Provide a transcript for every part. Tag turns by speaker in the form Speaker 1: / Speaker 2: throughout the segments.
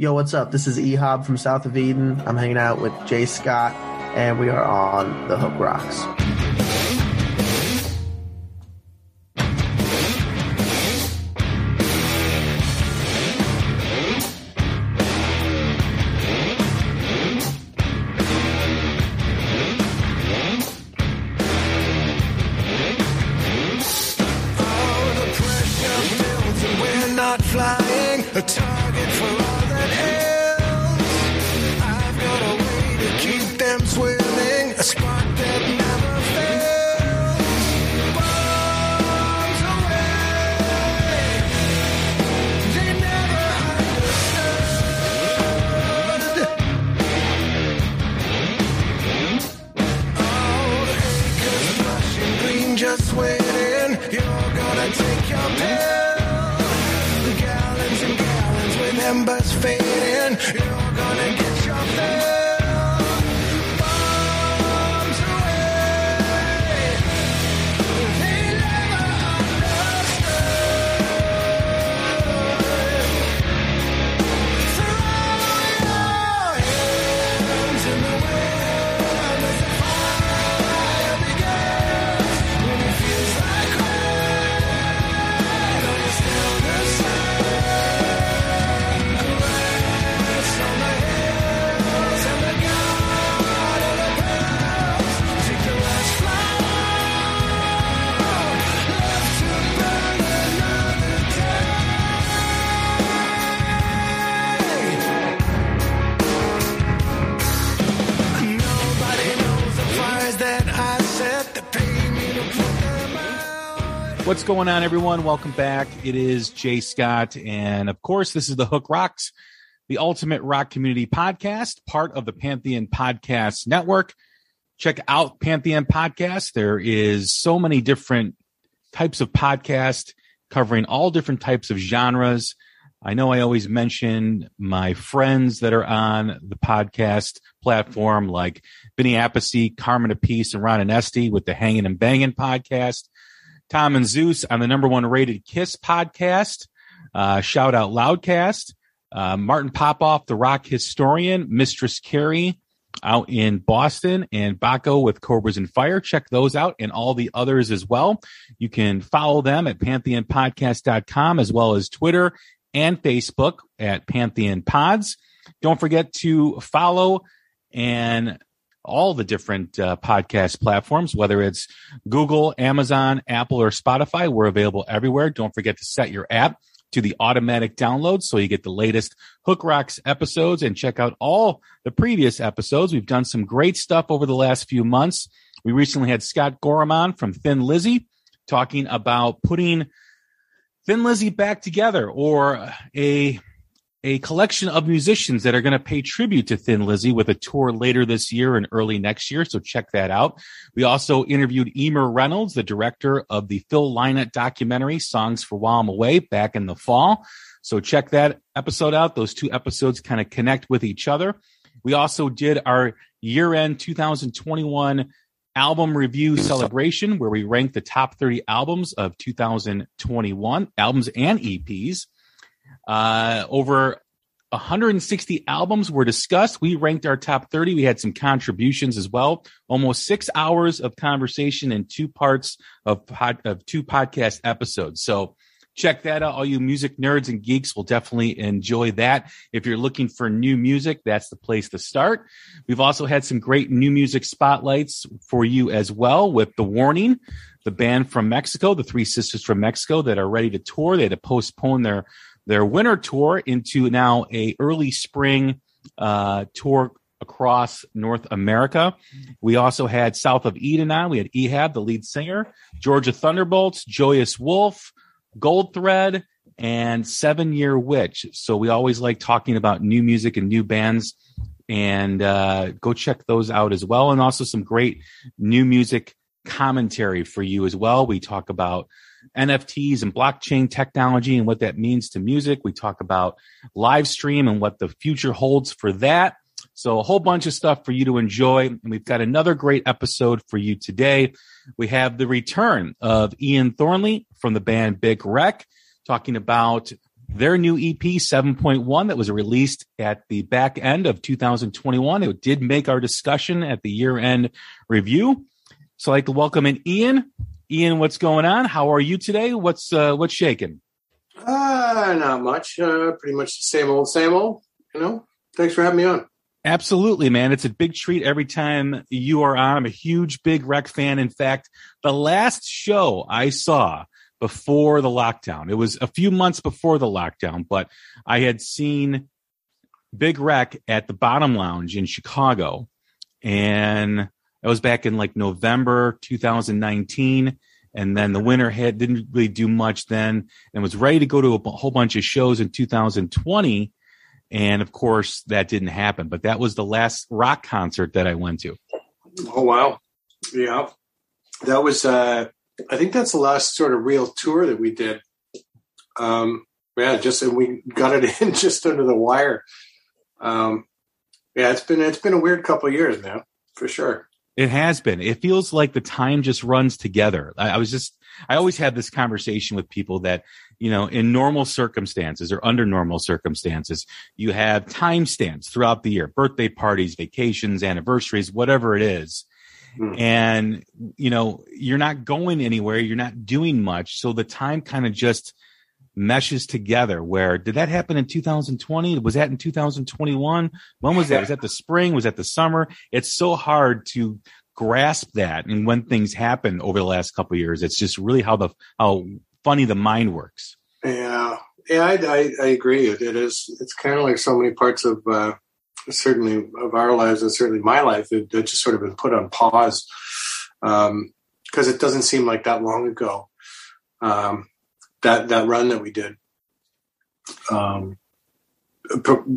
Speaker 1: Yo, what's up? This is Ehab from South of Eden. I'm hanging out with Jay Scott, and we are on The Hook Rocks.
Speaker 2: not
Speaker 3: What's going on, everyone? Welcome back. It is Jay Scott. And of course, this is the Hook Rocks, the ultimate rock community podcast, part of the Pantheon Podcast Network. Check out Pantheon Podcast. There is so many different types of podcast covering all different types of genres. I know I always mention my friends that are on the podcast platform, like Vinny Appice, Carmine Appice, and Ron Onesti with the Hanging and Banging podcast. Tom and Zeus on the number one rated Kiss podcast. Uh, shout out Loudcast. Uh, Martin Popoff, the rock historian, Mistress Carrie out in Boston, and Baco with Cobras and Fire. Check those out and all the others as well. You can follow them at pantheonpodcast.com as well as Twitter and Facebook at Pantheon Pods. Don't forget to follow and all the different uh, podcast platforms, whether it's Google, Amazon, Apple, or Spotify. We're available everywhere. Don't forget to set your app to the automatic download so you get the latest Hook Rocks episodes and check out all the previous episodes. We've done some great stuff over the last few months. We recently had Scott Gorham on from Thin Lizzy talking about putting Thin Lizzy back together or a a collection of musicians that are going to pay tribute to Thin Lizzy with a tour later this year and early next year. So check that out. We also interviewed Emer Reynolds, the director of the Phil Lynott documentary, Songs for While I'm Away, back in the fall. So check that episode out. Those two episodes kind of connect with each other. We also did our year end 2021 album review celebration where we ranked the top 30 albums of 2021 albums and EPs. Uh, over 160 albums were discussed. We ranked our top 30. We had some contributions as well. Almost six hours of conversation and two parts of pod, of two podcast episodes. So check that out. All you music nerds and geeks will definitely enjoy that. If you're looking for new music, that's the place to start. We've also had some great new music spotlights for you as well with The Warning, the band from Mexico, the three sisters from Mexico that are ready to tour. They had to postpone their their winter tour into now a early spring uh, tour across North America. We also had South of Eden on. We had Ehab, the lead singer, Georgia Thunderbolts, Joyous Wolf, Gold Thread, and Seven Year Witch. So we always like talking about new music and new bands. And uh, go check those out as well. And also some great new music commentary for you as well. We talk about NFTs and blockchain technology and what that means to music. We talk about live stream and what the future holds for that. So a whole bunch of stuff for you to enjoy. And we've got another great episode for you today. We have the return of Ian Thornley from the band Big Wreck talking about their new EP 7.1 that was released at the back end of 2021. It did make our discussion at the year end review. So I'd like to welcome in Ian. Ian, what's going on? How are you today? What's uh, what's shaking?
Speaker 4: Uh, not much. Uh, pretty much the same old, same old. You know. Thanks for having me on.
Speaker 3: Absolutely, man. It's a big treat every time you are on. I'm a huge Big Wreck fan. In fact, the last show I saw before the lockdown, it was a few months before the lockdown, but I had seen Big Wreck at the Bottom Lounge in Chicago. And that was back in like November 2019. And then the winter hit, didn't really do much then, and was ready to go to a whole bunch of shows in 2020 and of course, that didn't happen. But that was the last rock concert that I went to.
Speaker 4: Oh, wow. Yeah. That was, uh, I think that's the last sort of real tour that we did. Um, yeah, just, and we got it in just under the wire. Um, yeah, it's been, it's been a weird couple years now, for sure.
Speaker 3: It has been. It feels like the time just runs together. I, I was just, I always have this conversation with people that, you know, in normal circumstances or under normal circumstances, you have time stamps throughout the year, birthday parties, vacations, anniversaries, whatever it is. Hmm. And, you know, you're not going anywhere. You're not doing much. So the time kind of just meshes together where did that happen in 2020? Was that in 2021? When was that? Was that the spring? Was that the summer? It's so hard to grasp that. And when things happen over the last couple years, it's just really how the, how funny the mind works.
Speaker 4: Yeah. Yeah, I, I, I agree. It, is, it's kind of like so many parts of, uh, certainly of our lives and certainly my life that, just sort of been put on pause. Um, cause it doesn't seem like that long ago. Um, that, that run that we did. Um,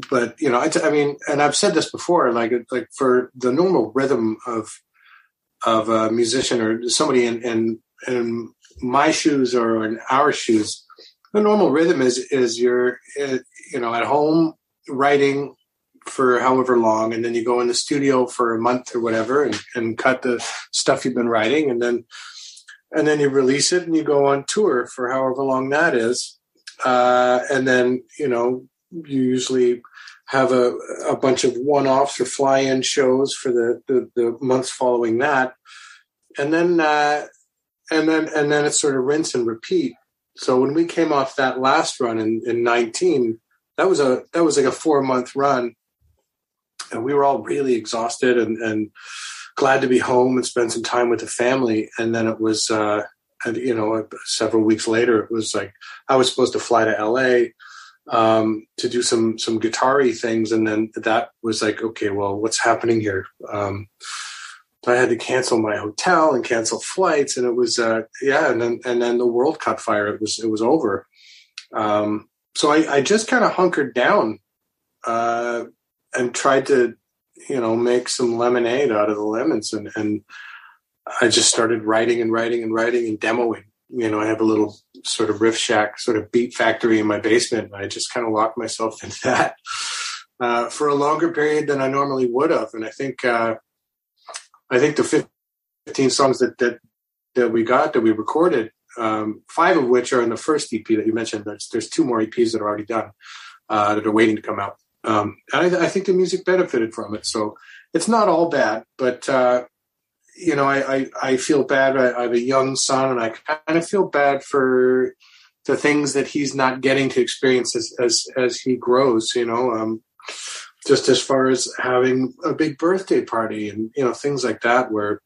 Speaker 4: but you know, I, I mean, and I've said this before, like, like for the normal rhythm of, of a musician or somebody in, in, in my shoes or in our shoes, the normal rhythm is is you're uh, you know at home writing for however long, and then you go in the studio for a month or whatever, and, and cut the stuff you've been writing, and then and then you release it, and you go on tour for however long that is, uh, and then you know you usually have a, a bunch of one-offs or fly-in shows for the, the, the months following that. And then uh, and then and then it's sort of rinse and repeat. So when we came off that last run in, in 19, that was a that was like a four month run, and we were all really exhausted and, and glad to be home and spend some time with the family. And then it was, uh, and you know, several weeks later, it was like I was supposed to fly to LA um, to do some some guitar things, and then that was like, okay, well, what's happening here? Um, I had to cancel my hotel and cancel flights, and it was uh, yeah, and then and then the world caught fire. It was it was over. Um, so I, I just kind of hunkered down uh, and tried to you know make some lemonade out of the lemons, and and I just started writing and writing and writing and demoing. You know, I have a little sort of riff shack, sort of beat factory in my basement. And I just kind of locked myself in that uh, for a longer period than I normally would have, and I think. Uh, I think the 15 songs that that that we got that we recorded, um, five of which are in the first EP that you mentioned. There's there's two more EPs that are already done uh, that are waiting to come out. Um, and I, I, think the music benefited from it. So it's not all bad, but uh, you know, I, I, I feel bad. I, I, have a young son, and I kind of feel bad for the things that he's not getting to experience as as, as he grows. You know, um, just as far as having a big birthday party and you know things like that, where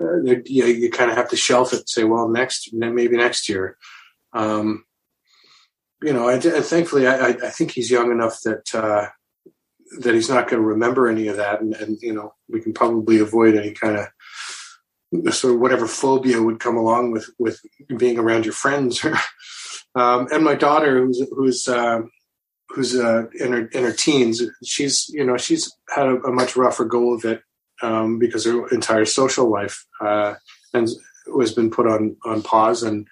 Speaker 4: uh, you, you kind of have to shelf it and say, well, next maybe next year. Um, you know, I, thankfully I, I think he's young enough that uh, that he's not going to remember any of that, and, and you know we can probably avoid any kind of sort of whatever phobia would come along with with being around your friends. um, and my daughter, who's who's uh, who's uh, in her in her teens, she's you know she's had a, a much rougher go of it um, because her entire social life uh, and has been put on on pause and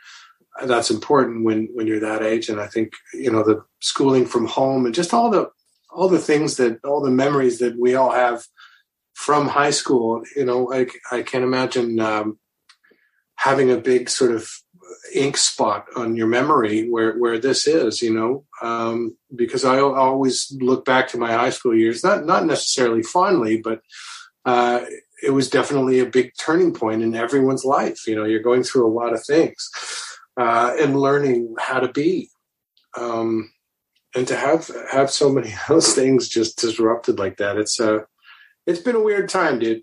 Speaker 4: that's important when when you're that age. And i think you know the schooling from home and just all the all the things that all the memories that we all have from high school you know i, I can't imagine um, having a big sort of ink spot on your memory where where this is you know? Um, because I, always look back to my high school years not not necessarily fondly but uh, it was definitely a big turning point in everyone's life. You know you're going through a lot of things uh, and learning how to be. Um, and to have have so many of those things just disrupted like that, it's uh it's been a weird time, dude.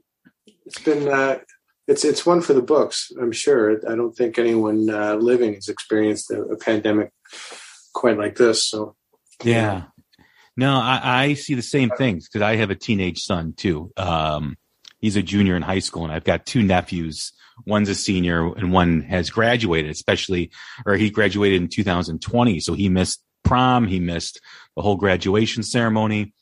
Speaker 4: It's been uh, it's it's one for the books, I'm sure. I don't think anyone uh, living has experienced a, a pandemic quite like this. So
Speaker 3: yeah, no, I, I see the same things because I have a teenage son too. Um, he's a junior in high school, and I've got two nephews one's a senior and one has graduated, especially, or he graduated in 2020. So he missed prom. He missed the whole graduation ceremony.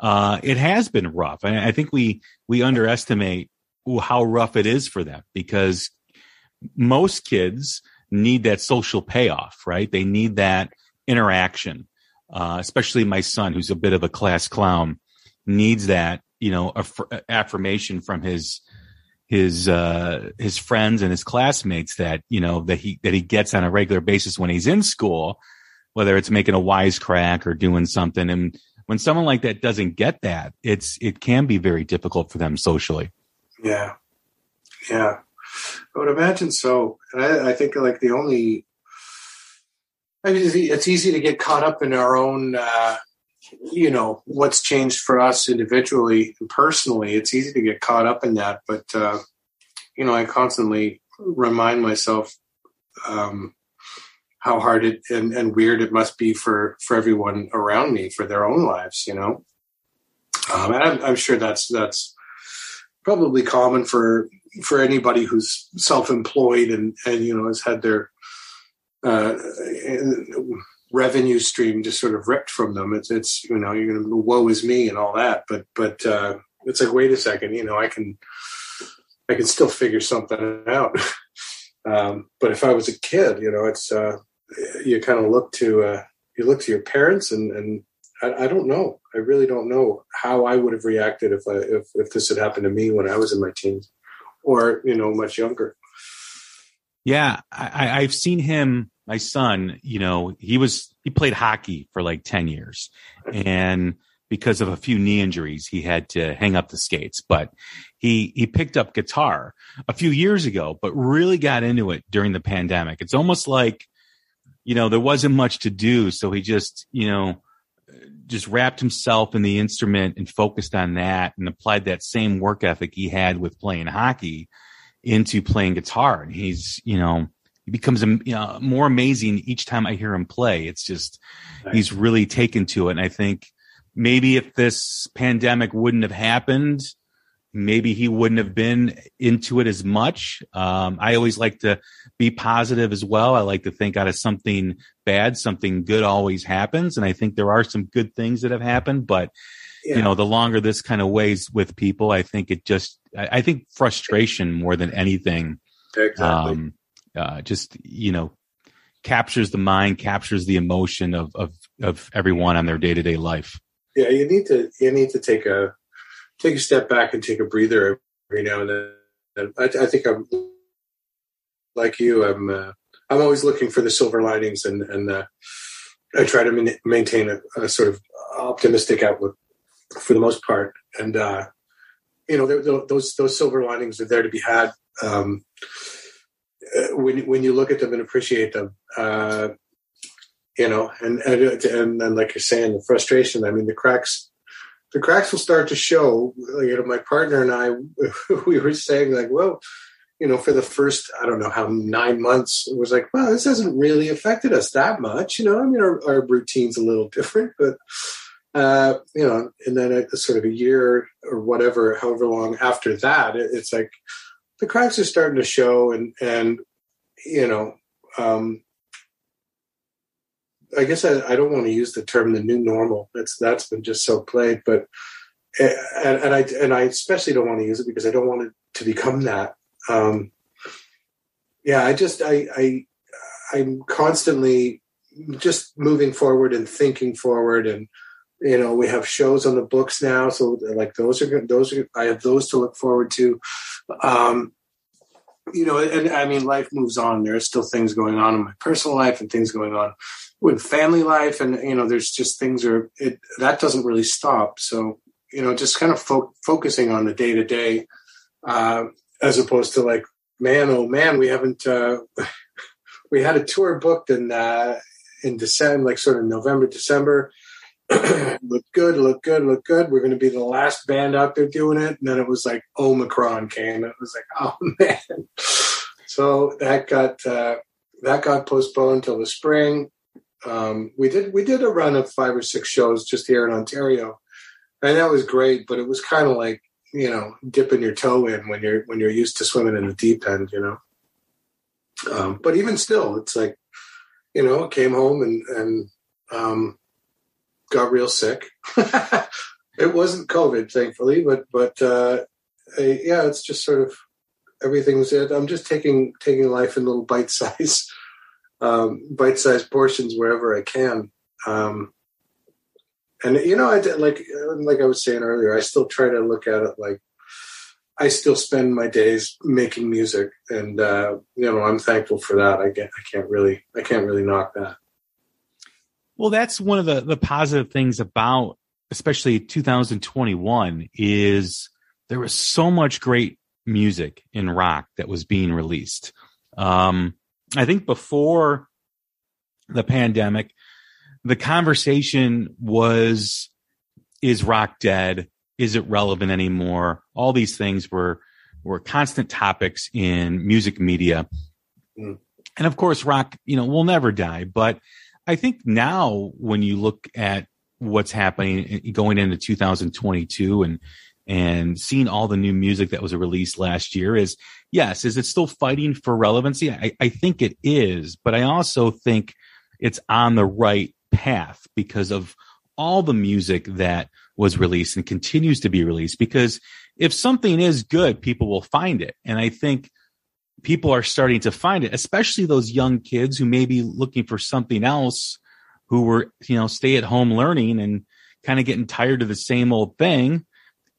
Speaker 3: Uh, it has been rough. I, think we, we underestimate how rough it is for them because most kids need that social payoff, right? They need that interaction. Uh, especially my son, who's a bit of a class clown, needs that, you know, aff- affirmation from his his uh his friends and his classmates that you know that he that he gets on a regular basis when he's in school whether it's making a wisecrack or doing something. And when someone like that doesn't get that it's it can be very difficult for them socially.
Speaker 4: Yeah. Yeah. I would imagine so. And i, I think like the only I mean, it's easy to get caught up in our own uh you know what's changed for us individually and personally it's easy to get caught up in that but uh, you know i constantly remind myself um, how hard it and, and, weird it must be for for everyone around me for their own lives you know? Um, and I'm, I'm sure that's that's probably common for for anybody who's self-employed and and you know has had their uh, revenue stream just sort of ripped from them. It's it's you know you're going to woe is me and all that, but but uh, it's like wait a second, you know I can I can still figure something out. um, but if I was a kid, you know, it's uh, you kind of look to uh, you look to your parents and and I, I, don't know. I really don't know how I would have reacted if I if if this had happened to me when I was in my teens or you know much younger.
Speaker 3: Yeah, I, I've seen him my son, you know, he was he played hockey for like 10 years. And because of a few knee injuries, he had to hang up the skates, but he he picked up guitar a few years ago, but really got into it during the pandemic. It's almost like you know, there wasn't much to do, so he just, you know, just wrapped himself in the instrument and focused on that and applied that same work ethic he had with playing hockey into playing guitar. And he's, you know, he becomes you know, more amazing each time I hear him play. It's just nice. he's really taken to it, and I think maybe if this pandemic wouldn't have happened, maybe he wouldn't have been into it as much. Um, I always like to be positive as well. I like to think out of something bad, something good always happens, and I think there are some good things that have happened, but. Yeah. You know, the longer this kind of weighs with people, I think it just, I, I think frustration more than anything
Speaker 4: Exactly. Um,
Speaker 3: uh, just you know captures the mind, captures the emotion of of of everyone on their day to day life.
Speaker 4: Yeah, you need to you need to take a take a step back and take a breather every now and then. And I, I think I'm like you. I'm uh, I'm always looking for the silver linings, and and uh, I try to maintain a, a, sort of optimistic outlook for the most part. And uh, you know, those those silver linings are there to be had. Um, uh, when when you look at them and appreciate them, uh, you know, and, and and and like you're saying, the frustration. I mean, the cracks, the cracks will start to show. You know, my partner and I, we were saying like, well, you know, for the first I don't know how nine months, it was like, well, this hasn't really affected us that much. You know, I mean, our, our routine's a little different, but. Uh, you know, and then a, sort of a year or whatever, however long after that, it, it's like the cracks are starting to show, and and you know, um, I guess I, I don't want to use the term the new normal. That's that's been just so played, but eh, and, and I and I especially don't want to use it because I don't want it to become that. Um, yeah, I just I I I'm constantly just moving forward and thinking forward and you know we have shows on the books now so like those are good those are i have those to look forward to. Um you know and i mean life moves on. There are still things going on in my personal life and things going on with family life and you know there's just things are it that doesn't really stop. So you know just kind of fo- focusing on the day to day as opposed to like man oh man we haven't uh we had a tour booked in uh in december like sort of november december look good look good look good. We're going to be the last band out there doing it. And then it was like omicron came. It was like oh man. So that got uh that got postponed till the spring. Um, we did we did a run of five or six shows just here in Ontario, and that was great. But it was kind of like you know dipping your toe in when you're when you're used to swimming in the deep end, you know. Um, but even still, it's like you know, came home and and um, got real sick. it wasn't COVID, thankfully, but but uh, yeah, it's just sort of everything's it. I'm just taking taking life in little bite size um, bite-sized portions wherever I can. Um, and you know, I did, like like I was saying earlier, I still try to look at it like I still spend my days making music, and uh, you know, I'm thankful for that. I get, I can't really, I can't really knock that.
Speaker 3: Well, that's one of the the positive things about especially 2021 is there was so much great music in rock that was being released. Um, I think before the pandemic, the conversation was is rock dead? Is it relevant anymore? All these things were were constant topics in music media. Mm. And of course, rock, you know, will never die. But I think now when you look at what's happening eh, going into 2022 and and seeing all the new music that was released last year is yes, is it still fighting for relevancy? I, I think it is, but I also think it's on the right path because of all the music that was released and continues to be released. Because if something is good, people will find it. And I think people are starting to find it, especially those young kids who may be looking for something else who were, you know, stay at home learning and kind of getting tired of the same old thing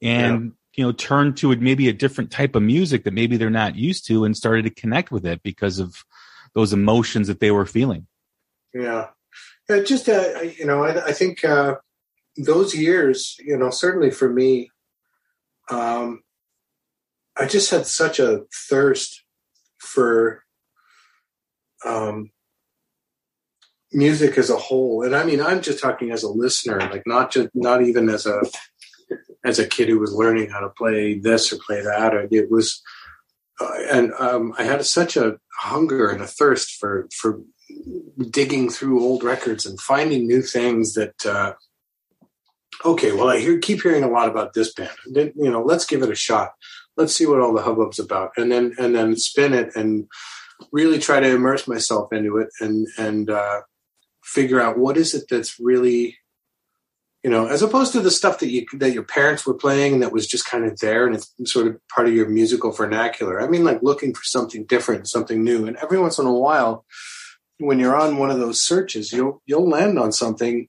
Speaker 3: and yeah. you know turn to maybe a different type of music that maybe they're not used to and started to connect with it because of those emotions that they were feeling
Speaker 4: yeah yeah just uh, you know i, I think uh, those years you know certainly for me um, i just had such a thirst for um, music as a whole and i mean i'm just talking as a listener like not just not even as a as a kid who was learning how to play this or play that. Or it was, uh, and um, I had such a hunger and a thirst for for digging through old records and finding new things that. Uh, okay, well, I hear, keep hearing a lot about this band. You know, let's give it a shot. Let's see what all the hubbub's about, and then and then spin it and really try to immerse myself into it and and uh, figure out what is it that's really you know, as opposed to the stuff that you that your parents were playing that was just kind of there and it's sort of part of your musical vernacular. I mean, like looking for something different, something new. And every once in a while, when you're on one of those searches, you'll you'll land on something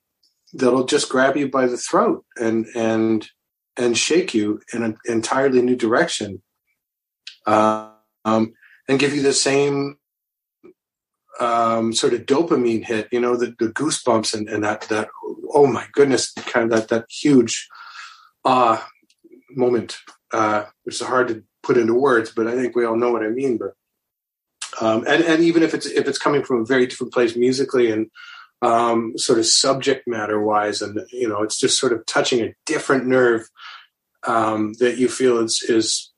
Speaker 4: that'll just grab you by the throat and and and shake you in an entirely new direction, uh, um, and give you the same um, sort of dopamine hit, you know, the, the goosebumps and, and that that oh my goodness, kind of that that huge uh moment, uh, which is hard to put into words, but I think we all know what I mean. But um, and and even if it's if it's coming from a very different place musically and um, sort of subject matter wise, and you know, it's just sort of touching a different nerve um, that you feel is is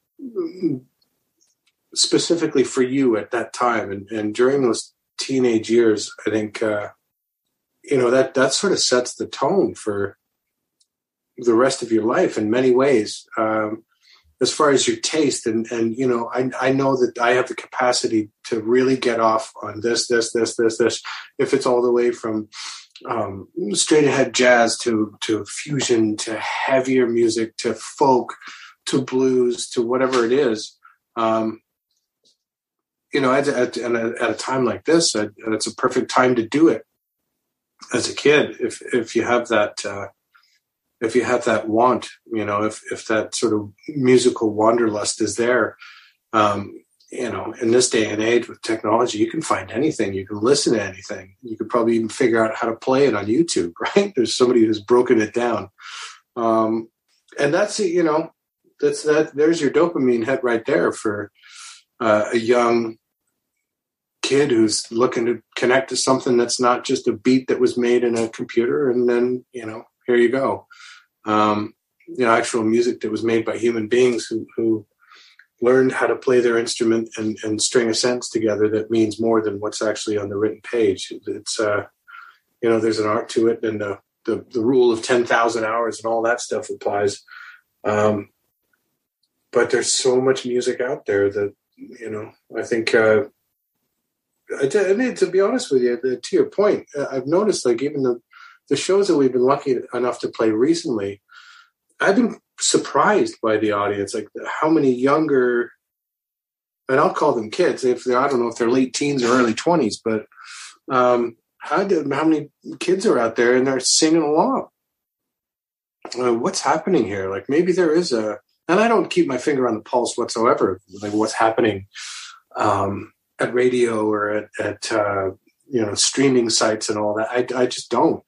Speaker 4: specifically for you at that time, and and during those teenage years, I think uh, you know that that sort of sets the tone for the rest of your life in many ways. Um, as far as your taste and and you know I I know that I have the capacity to really get off on this this this this this if it's all the way from um, straight ahead jazz to to fusion to heavier music to folk to blues to whatever it is. Um, you know at, at, at, a, time like this it's a perfect time to do it as a kid if if you have that uh, if you have that want, you know, if if that sort of musical wanderlust is there, um, you know, in this day and age with technology, you can find anything. You can listen to anything. You could probably even figure out how to play it on YouTube, right? There's somebody who's broken it down, um, and that's you know, that's that. There's your dopamine hit right there for uh, a young kid who's looking to connect to something that's not just a beat that was made in a computer, and then you know, here you go um, you know, actual music that was made by human beings who, who learned how to play their instrument and, and string a sentence together that means more than what's actually on the written page. It's, uh, you know, there's an art to it, and the, the, the rule of 10,000 hours and all that stuff applies. Um, but there's so much music out there that, you know, I think, uh, I, I mean, to be honest with you, to your point, uh, I've noticed like even the the shows that we've been lucky enough to play recently, I've been surprised by the audience, like how many younger, and I'll call them kids. If they're, I don't know if they're late teens or early twenties, but um, how did how many kids are out there and they're singing along? Uh, what's happening here? Like maybe there is a, and I don't keep my finger on the pulse whatsoever, like what's happening um, at radio or at, at uh, you know streaming sites and all that. I, I just don't.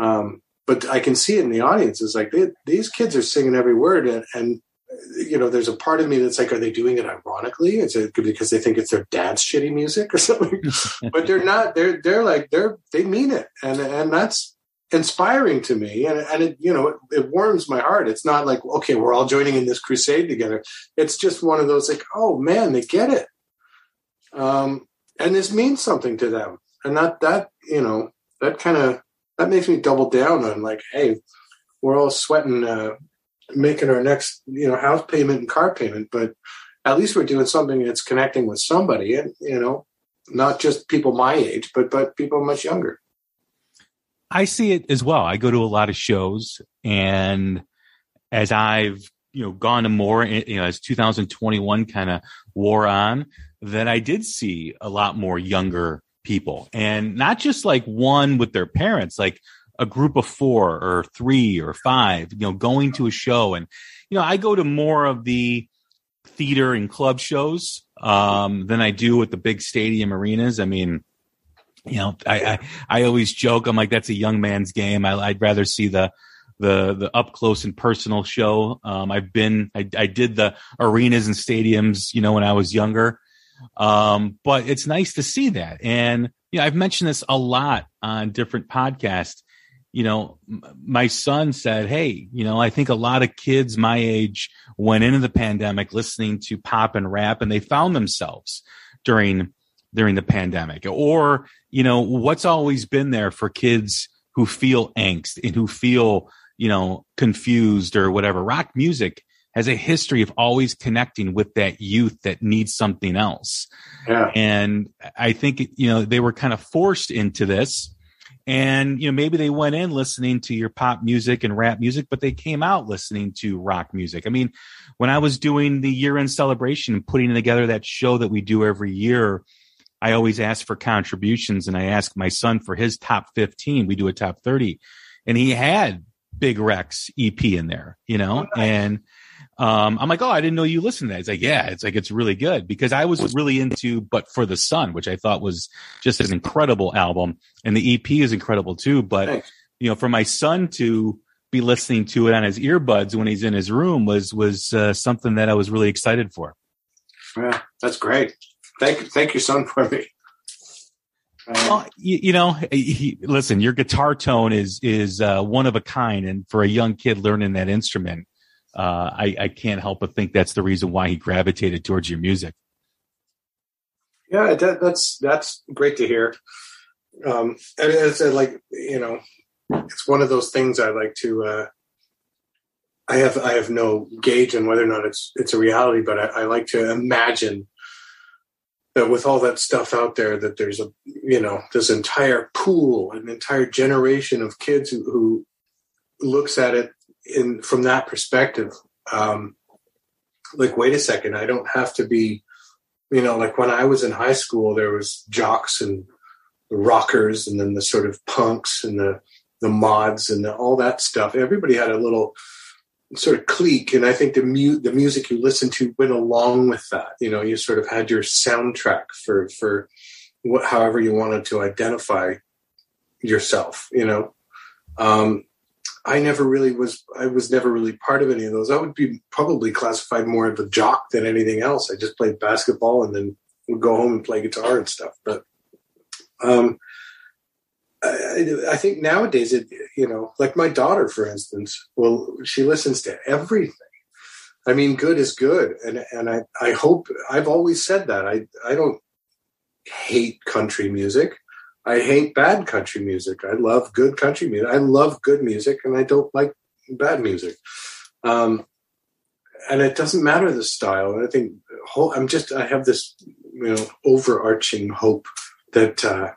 Speaker 4: Um, but I can see it in the audience. It's like they, these kids are singing every word, and, and you know, there's a part of me that's like, are they doing it ironically? Is it because they think it's their dad's shitty music or something? but they're not. They're they're like they're they mean it, and and that's inspiring to me, and and it you know it, it warms my heart. It's not like okay, we're all joining in this crusade together. It's just one of those like, oh man, they get it, um, and this means something to them, and that that you know that kind of that makes me double down on like, hey, we're all sweating, uh, making our next, you know, house payment and car payment, but at least we're doing something that's connecting with somebody, and you know, not just people my age, but but people much younger.
Speaker 3: I see it as well. I go to a lot of shows, and as I've you know gone to more, you know, as 2021 kind of wore on, that I did see a lot more younger people and not just like one with their parents, like a group of four or three or five, you know, going to a show. And, you know, I go to more of the theater and club shows um, than I do at the big stadium arenas. I mean, you know, I, I, I always joke. I'm like, that's a young man's game. I, would rather see the, the, the up close and personal show. Um, I've been, I, I did the arenas and stadiums, you know, when I was younger. Um, but it's nice to see that. And, you know, I've mentioned this a lot on different podcasts. You know, m- my son said, Hey, you know, I think a lot of kids my age went into the pandemic listening to pop and rap and they found themselves during, during the pandemic or, you know, what's always been there for kids who feel angst and who feel, you know, confused or whatever. Rock music has a history of always connecting with that youth that needs something else.
Speaker 4: Yeah.
Speaker 3: And I think, you know, they were kind of forced into this. And, you know, maybe they went in listening to your pop music and rap music, but they came out listening to rock music. I mean, when I was doing the year end celebration and putting together that show that we do every year, I always ask for contributions and I ask my son for his top 15. We do a top 30 and he had Big Wreck's EP in there, you know, oh, and um, I'm like, oh, I didn't know you listened to that. It's like, yeah, it's like, it's really good because I was really into But for the Sun, which I thought was just an incredible album. And the EP is incredible too. But, Thanks. you know, for my son to be listening to it on his earbuds when he's in his room was, was uh, something that I was really excited for.
Speaker 4: Yeah, that's great. thank thank your son for me.
Speaker 3: Well, you, you know, he, listen, your guitar tone is is uh, one of a kind, and for a young kid learning that instrument, uh, I, I can't help but think that's the reason why he gravitated towards your music.
Speaker 4: Yeah, that, that's that's great to hear. Um, and it's like you know, it's one of those things I like to. Uh, I have I have no gauge on whether or not it's it's a reality, but I, I like to imagine that with all that stuff out there, that there's a you know this entire pool, an entire generation of kids who, who looks at it in from that perspective. Um, like, wait a second, I don't have to be, you know, like when I was in high school, there was jocks and the rockers, and then the sort of punks and the the mods and the, all that stuff. Everybody had a little sort of clique, and I think the mu- the music you listened to went along with that. You know, you sort of had your soundtrack for for what, however you wanted to identify yourself. You know, um, I never really was. I was never really part of any of those. I would be probably classified more of a jock than anything else. I just played basketball and then would go home and play guitar and stuff. But um, I, I, think nowadays, it you know, like my daughter, for instance, well, she listens to everything. I mean, good is good, and and I I hope I've always said that I I don't hate country music. I hate bad country music. I love good country music. I love good music, and I don't like bad music. Um, and it doesn't matter the style. I think I'm just I have this you know overarching hope that uh,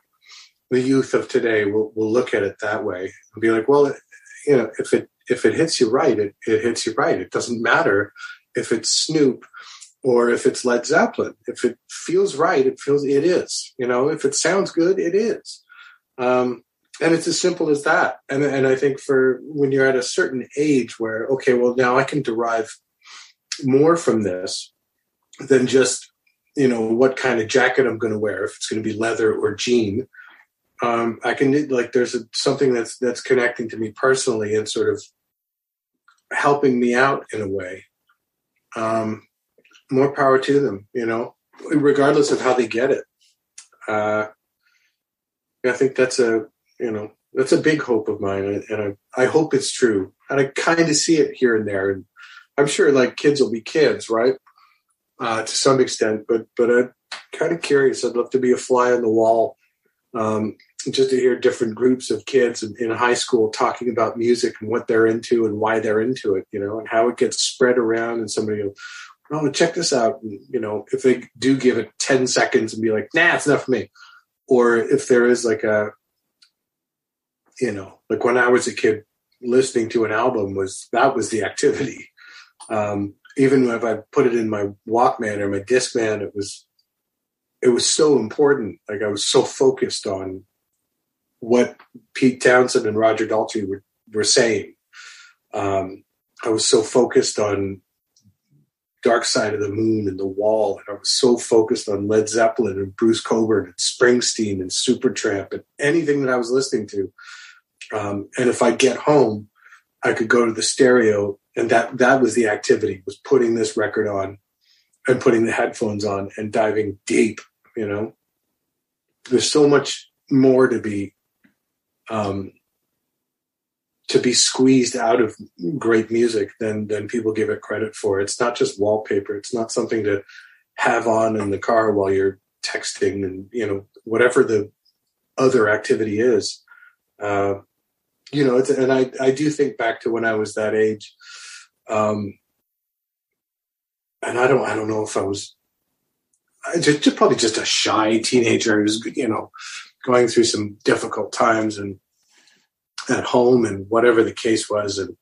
Speaker 4: the youth of today will, will look at it that way and be like, well, you know, if it if it hits you right, it, it hits you right. It doesn't matter if it's Snoop or if it's Led Zeppelin. If it feels right, it feels it is. You know, if it sounds good, it is. Um, and it's as simple as that. And and I think for when you're at a certain age where okay, well now I can derive more from this than just you know what kind of jacket I'm going to wear if it's going to be leather or jean um, I can like there's a, something that's that's connecting to me personally and sort of helping me out in a way. Um, more power to them, you know, regardless of how they get it. Uh, I think that's a you know that's a big hope of mine, and I, I hope it's true. And I kind of see it here and there, and I'm sure like kids will be kids, right? Uh, to some extent, but but I'm kind of curious. I'd love to be a fly on the wall um, just to hear different groups of kids in, in, high school talking about music and what they're into and why they're into it, you know, and how it gets spread around and somebody will, oh, check this out. And, you know, if they do give it 10 seconds and be like, nah, it's not for me. Or if there is like a, you know, like when I was a kid, listening to an album was, that was the activity. Um, even if I put it in my Walkman or my Discman, it was, it was so important. Like I was so focused on what Pete Townshend and Roger Daltrey were, were saying. Um, I was so focused on Dark Side of the Moon and The Wall, and I was so focused on Led Zeppelin and Bruce Cockburn and Springsteen and Supertramp and anything that I was listening to. Um, and if I get home, I could go to the stereo, and that that was the activity was putting this record on and putting the headphones on and diving deep. You know, there's so much more to be um, to be squeezed out of great music than than people give it credit for. It's not just wallpaper. It's not something to have on in the car while you're texting and you know whatever the other activity is. Uh, you know, and I I do think back to when I was that age, um, and I don't I don't know if I was just, just probably just a shy teenager who's you know going through some difficult times and at home and whatever the case was. And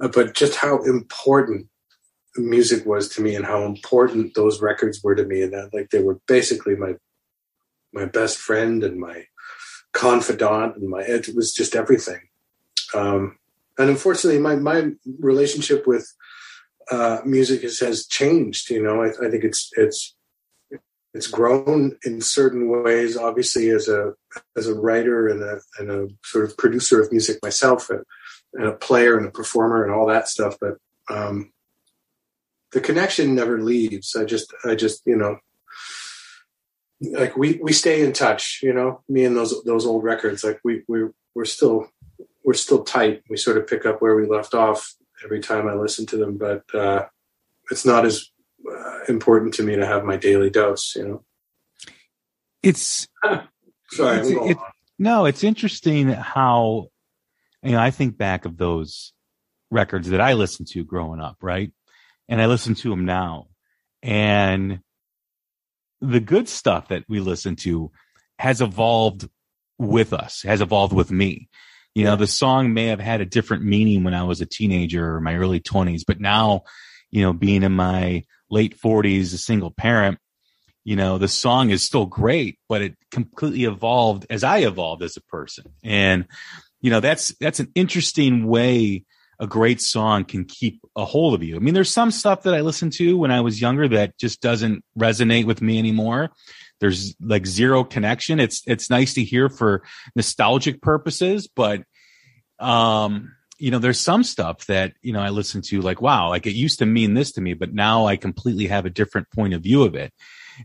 Speaker 4: uh, but just how important music was to me and how important those records were to me. And that like they were basically my my best friend and my confidant and my it was just everything. Um, and unfortunately my my relationship with uh, music has, has changed you know? I, I think it's it's it's grown in certain ways obviously as a as a writer and a, and a sort of producer of music myself and, and a player and a performer and all that stuff but um, the connection never leaves i just i just you know like we we stay in touch. You know, me and those those old records. Like we we we're still we're still tight. We sort of pick up where we left off every time I listen to them, but uh, it's not as Uh, important to me to have my daily dose. You know.
Speaker 3: It's
Speaker 4: sorry.
Speaker 3: It's, it, no, it's interesting how you know I think back of those records that I listened to growing up, right? And I listen to them now, and the good stuff that we listen to has evolved with us, has evolved with me. You know, the song may have had a different meaning when I was a teenager or my early 20s, but now, you know, being in my late 40s, a single parent, you know, the song is still great, but it completely evolved as I evolved as a person. And, you know, that's, that's an interesting way a great song can keep a hold of you. I mean, there's some stuff that I listened to when I was younger that just doesn't resonate with me anymore. There's like zero connection. It's, it's nice to hear for nostalgic purposes, but, um, you know, there's some stuff that, you know, I listen to like, wow, like it used to mean this to me, but now I completely have a different point of view of it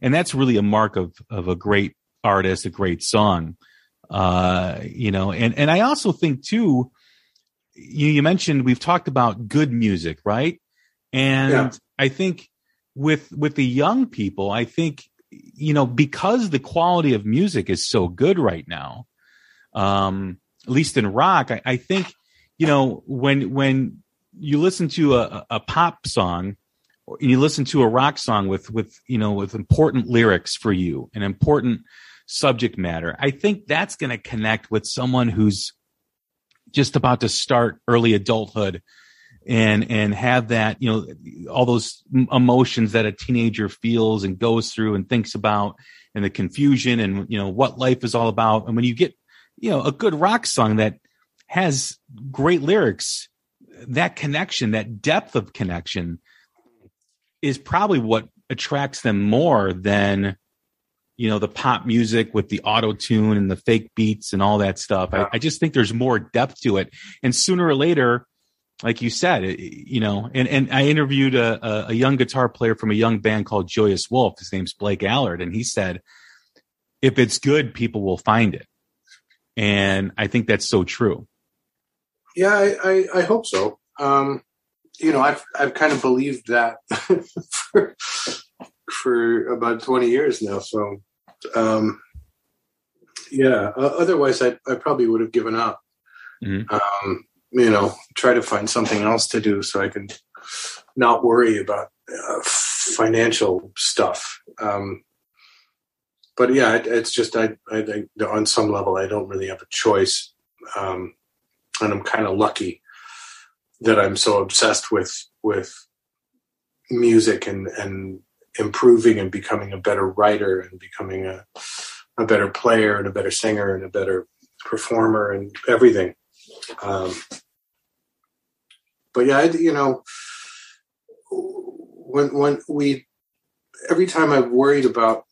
Speaker 3: and that's really a mark of of a great artist, a great song. Uh, you know, and and I also think too, you, you mentioned we've talked about good music, right? And yeah. I think with with the young people, I think you know because the quality of music is so good right now, um, at least in rock, I, I think you know when when you listen to a, a pop song and you listen to a rock song with with you know with important lyrics for you and important subject matter i think that's going to connect with someone who's just about to start early adulthood and and have that you know all those emotions that a teenager feels and goes through and thinks about and the confusion and you know what life is all about. And when you get you know a good rock song that has great lyrics that connection that depth of connection is probably what attracts them more than you know the pop music with the auto tune and the fake beats and all that stuff. I, I, just think there's more depth to it, and sooner or later, like you said, you know. And and I interviewed a, a young guitar player from a young band called Joyous Wolf. His name's Blake Allard, and he said, "If it's good, people will find it," and I think that's so true.
Speaker 4: Yeah, I I, I hope so. Um, you know, I've I've kind of believed that for, for about twenty years now. So, um, yeah. Uh, otherwise, I I probably would have given up. Mm-hmm. Um, you know, try to find something else to do so I can not worry about uh, financial stuff. Um, but yeah, it, it's just I, I think on some level I don't really have a choice, um, and I'm kind of lucky that I'm so obsessed with with music and and improving and becoming a better writer and becoming a a better player and a better singer and a better performer and everything. Um, but yeah, I, you know, when when we every time I've worried about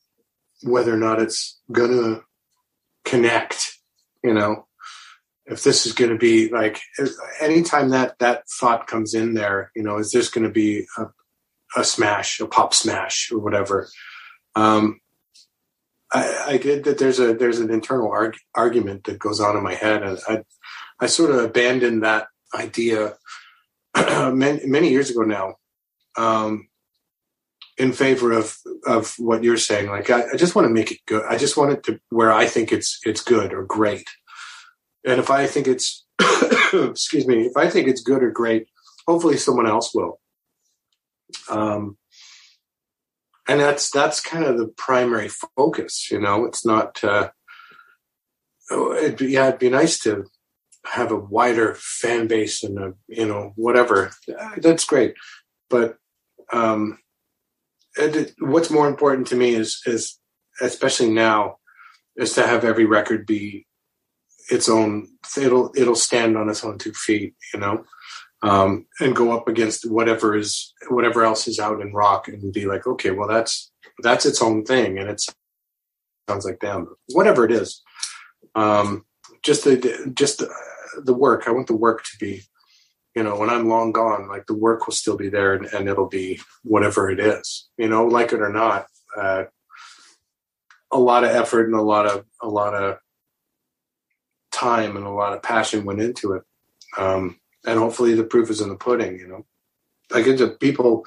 Speaker 4: whether or not it's gonna connect, you know, if this is going to be like anytime that that thought comes in there you know is this going to be a, a, smash a pop smash or whatever? Um, I, I get that. There's a there's an internal arg- argument that goes on in my head and i i sort of abandoned that idea many, many years ago now um, in favor of of what you're saying. Like I, I just want to make it good. I just want it to where i think it's it's good or great and if I think it's, excuse me, if I think it's good or great, hopefully someone else will. Um, and that's that's kind of the primary focus. You know, it's not. Uh, oh, it'd be, yeah, it'd be nice to have a wider fan base and a you know whatever. That's great, but um, it, what's more important to me is is especially now is to have every record be its own it'll it'll stand on its own two feet you know? Um, and go up against whatever is whatever else is out in rock and be like okay well that's that's its own thing and it sounds like them whatever it is. Um, just the just the, the work. I want the work to be you know when i'm long gone like the work will still be there and, and it'll be whatever it is you know like it or not uh, a lot of effort and a lot of a lot of time and a lot of passion went into it. Um, and hopefully the proof is in the pudding, you know. I get to people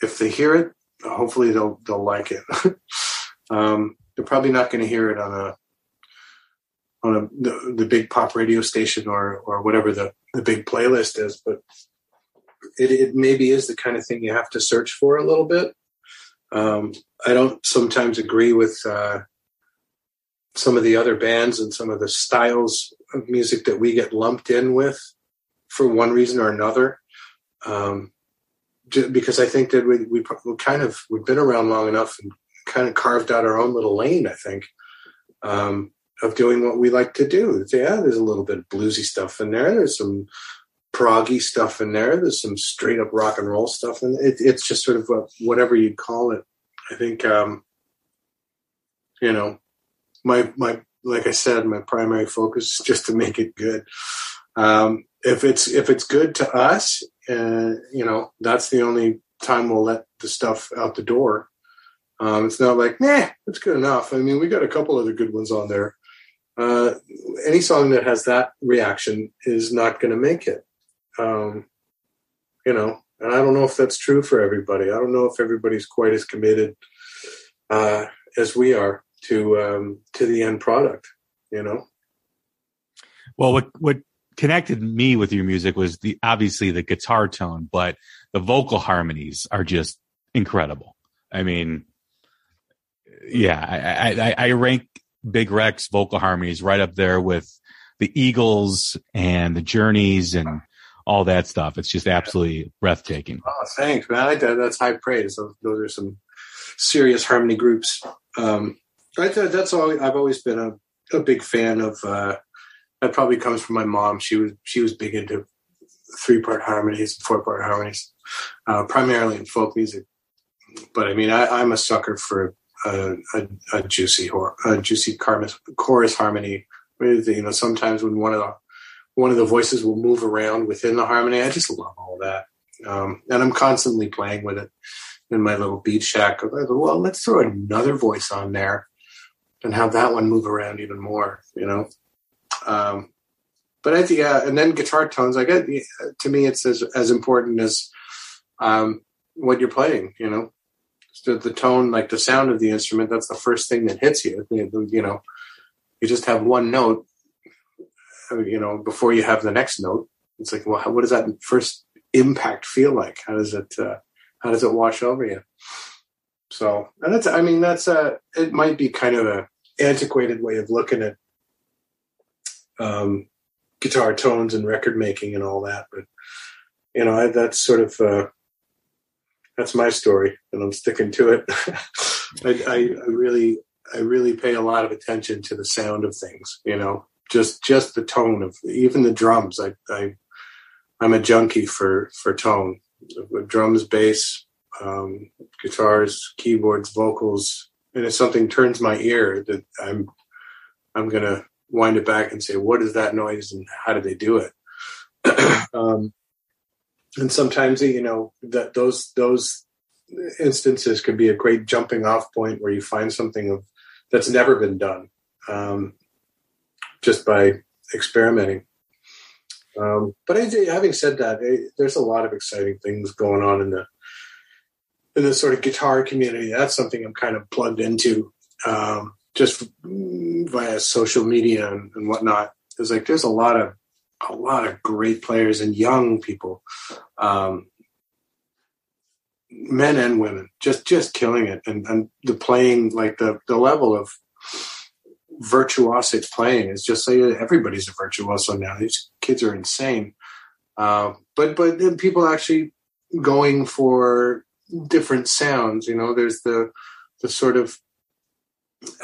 Speaker 4: if they hear it, hopefully they'll they'll like it. um, they're probably not going to hear it on a on a the, the, big pop radio station or or whatever the the big playlist is, but it, it maybe is the kind of thing you have to search for a little bit. Um, I don't sometimes agree with uh, some of the other bands and some of the styles of music that we get lumped in with for one reason or another. Um, because I think that we, we, we kind of we've been around long enough and kind of carved out our own little lane. I think um, of doing what we like to do. Yeah, there's a little bit of bluesy stuff in there. There's some proggy stuff in there. There's some straight up rock and roll stuff, and it, it's just sort of a, whatever you'd call it. I think um, you know my my like I said, my primary focus is just to make it good. Um, if it's if it's good to us, uh, you know, that's the only time we'll let the stuff out the door. Um, it's not like, nah, it's good enough. I mean, we got a couple other good ones on there. Uh, any song that has that reaction is not going to make it. Um, you know, and I don't know if that's true for everybody. I don't know if everybody's quite as committed uh, as we are to um, to the end product. You know.
Speaker 3: Well, what what connected me with your music was the obviously the guitar tone, but the vocal harmonies are just incredible. I mean, yeah, I, I, I rank Big Wreck's vocal harmonies right up there with the Eagles and the Journeys and all that stuff. It's just absolutely breathtaking.
Speaker 4: Oh, thanks, man. I, that's high praise. Those, those are some serious harmony groups. Um, I that's all. I've always been a, a big fan of. Uh, that probably comes from my mom. She was she was big into three part harmonies, four part harmonies, uh, primarily in folk music. But I mean, I, am a sucker for a, a, a juicy a juicy chorus, chorus harmony. You know, sometimes when one of the one of the voices will move around within the harmony, I just love all that. Um, and I'm constantly playing with it in my little beat shack. Go, Well, let's throw another voice on there and have that one move around even more. You know. Um, but I think, yeah, and then guitar tones. I get to me, it's as as important as um, what you're playing. You know, the, the tone, like the sound of the instrument. That's the first thing that hits you. You know, you just have one note. You know, before you have the next note, it's like, well, what does that first impact feel like? How does it? Uh, how does it wash over you? So, and that's, I mean, that's a, it might be kind of a antiquated way of looking at um, guitar tones and record making and all that. But you know, I, that's sort of uh, that's my story, and I'm sticking to it. I, I, I really, I really pay a lot of attention to the sound of things. You know, just just the tone of even the drums. I, I I'm a junkie for for tone, drums, bass, um, guitars, keyboards, vocals. And if something turns my ear, that I'm I'm gonna wind it back and say, what is that noise and how did they do it? um, and sometimes, you know, that those, those instances could be a great jumping off point where you find something of, that's never been done um, just by experimenting. Um, but I, having said that, eh, there's a lot of exciting things going on in the the sort of guitar community. That's something I'm kind of plugged into. Um, just via social media and, and whatnot. It's like there's a lot of a lot of great players and young people, um, men and women, just just killing it, and and the playing like the the level of virtuosic playing is just like everybody's a virtuoso now. These kids are insane, uh, but but people actually going for different sounds. You know, there's the the sort of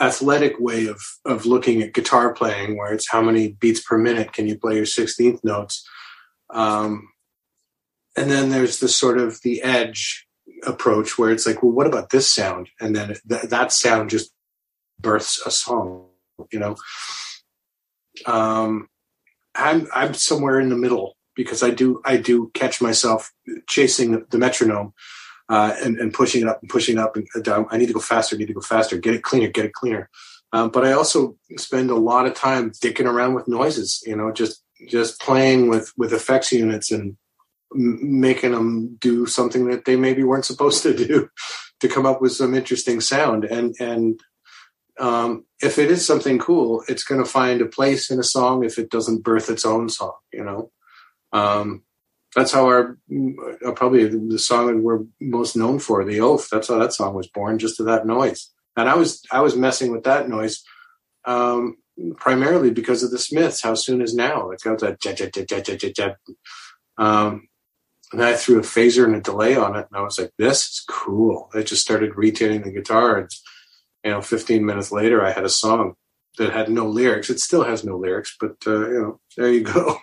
Speaker 4: athletic way of of looking at guitar playing, where it's how many beats per minute can you play your sixteenth notes, um, and then there's the sort of the edge approach where it's like, well, what about this sound? And then th- that sound just births a song, you know. Um, I'm I'm somewhere in the middle because I do I do catch myself chasing the metronome uh, and, and pushing it up and pushing it up and down. I need to go faster. I need to go faster. Get it cleaner. Get it cleaner. Um, but I also spend a lot of time dicking around with noises. You know, just just playing with with effects units and making them do something that they maybe weren't supposed to do to come up with some interesting sound. And and um, if it is something cool, it's going to find a place in a song if it doesn't birth its own song. You know. Um, that's how our uh, probably the song that we're most known for, the Oaf. That's how that song was born, just to that noise. And I was I was messing with that noise um, primarily because of the Smiths. How soon is now? It's got that jet jet jet jet jet jet jet. Um, and I threw a phaser and a delay on it, and I was like, "This is cool." I just started retuning the guitar, and you know, 15 minutes later, I had a song that had no lyrics. It still has no lyrics, but uh, you know, there you go.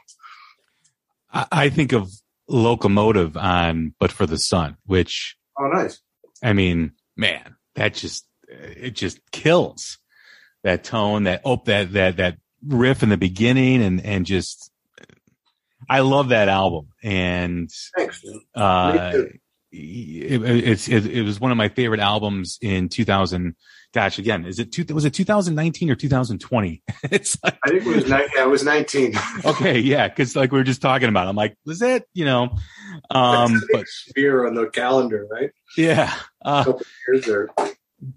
Speaker 3: I think of locomotive on but for the sun which
Speaker 4: oh nice.
Speaker 3: I mean man that just it just kills that tone that oh that that that riff in the beginning and and just i love that album. And
Speaker 4: Thanks,
Speaker 3: uh it, it's it, it was one of my favorite albums in 2000 gosh, again, is it two, was it 2019 or 2020?
Speaker 4: it's like, I think it was, yeah, it was 19.
Speaker 3: okay. Yeah. Cause like we were just talking about, I'm like, was it, you know, um,
Speaker 4: but year on the calendar, right?
Speaker 3: Yeah. Uh,
Speaker 4: years there.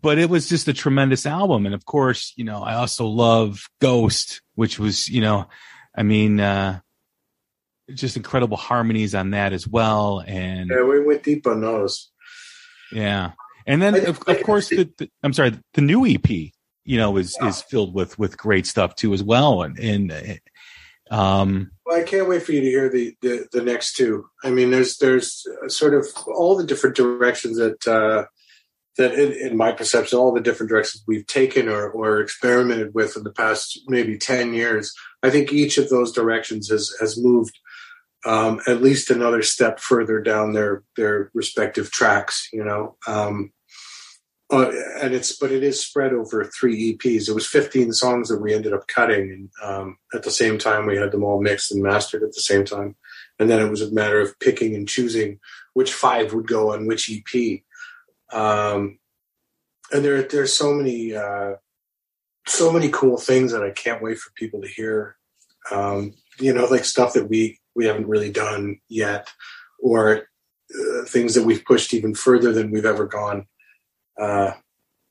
Speaker 3: But it was just a tremendous album. And of course, you know, I also love Ghost, which was, you know, I mean, uh, just incredible harmonies on that as well. And
Speaker 4: yeah, we went deep on those.
Speaker 3: Yeah. And then, of, of course, the, the, I'm sorry, the new EP, you know, is is filled with with great stuff too as well. And, and um,
Speaker 4: well, I can't wait for you to hear the, the, the next two. I mean, there's there's sort of all the different directions that uh, that in, in, my perception, all the different directions we've taken or or experimented with in the past maybe ten years. I think each of those directions has has moved um, at least another step further down their their respective tracks. You know, um, uh, and it's but it is spread over three EPs. It was 15 songs that we ended up cutting, and um, at the same time we had them all mixed and mastered at the same time. And then it was a matter of picking and choosing which five would go on which EP. Um, and there there's so many uh, so many cool things that I can't wait for people to hear. Um, you know, like stuff that we we haven't really done yet, or uh, things that we've pushed even further than we've ever gone uh,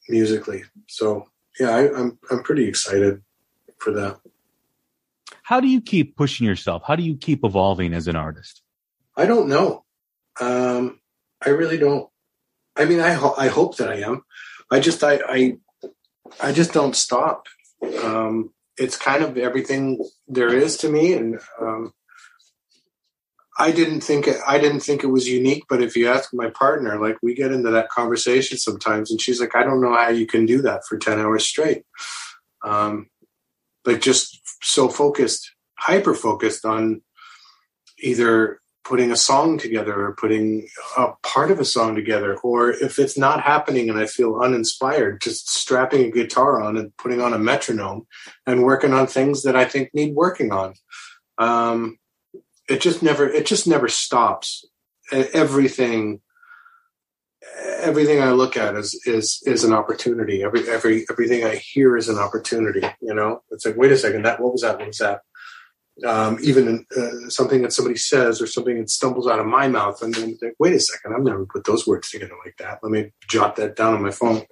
Speaker 4: musically. So yeah, I, I'm I'm pretty excited for that.
Speaker 3: How do you keep pushing yourself? How do you keep evolving as an artist?
Speaker 4: I don't know. Um, I really don't. I mean, I ho- I hope that I am. I just I I, I just don't stop. Um, it's kind of everything there is to me, and um, I didn't think it, I didn't think it was unique, but if you ask my partner, like we get into that conversation sometimes, and she's like, "I don't know how you can do that for ten hours straight." Um, like just so focused, hyper focused on either putting a song together or putting a part of a song together, or if it's not happening and I feel uninspired, just strapping a guitar on and putting on a metronome and working on things that I think need working on. Um, it just never it just never stops. Everything everything i look at is is is an opportunity. Every every everything i hear is an opportunity you know? It's like wait a second that what was that what was that? Um, even uh, something that somebody says or something that stumbles out of my mouth and then think wait a second i've never put those words together like that. Let me jot that down on my phone.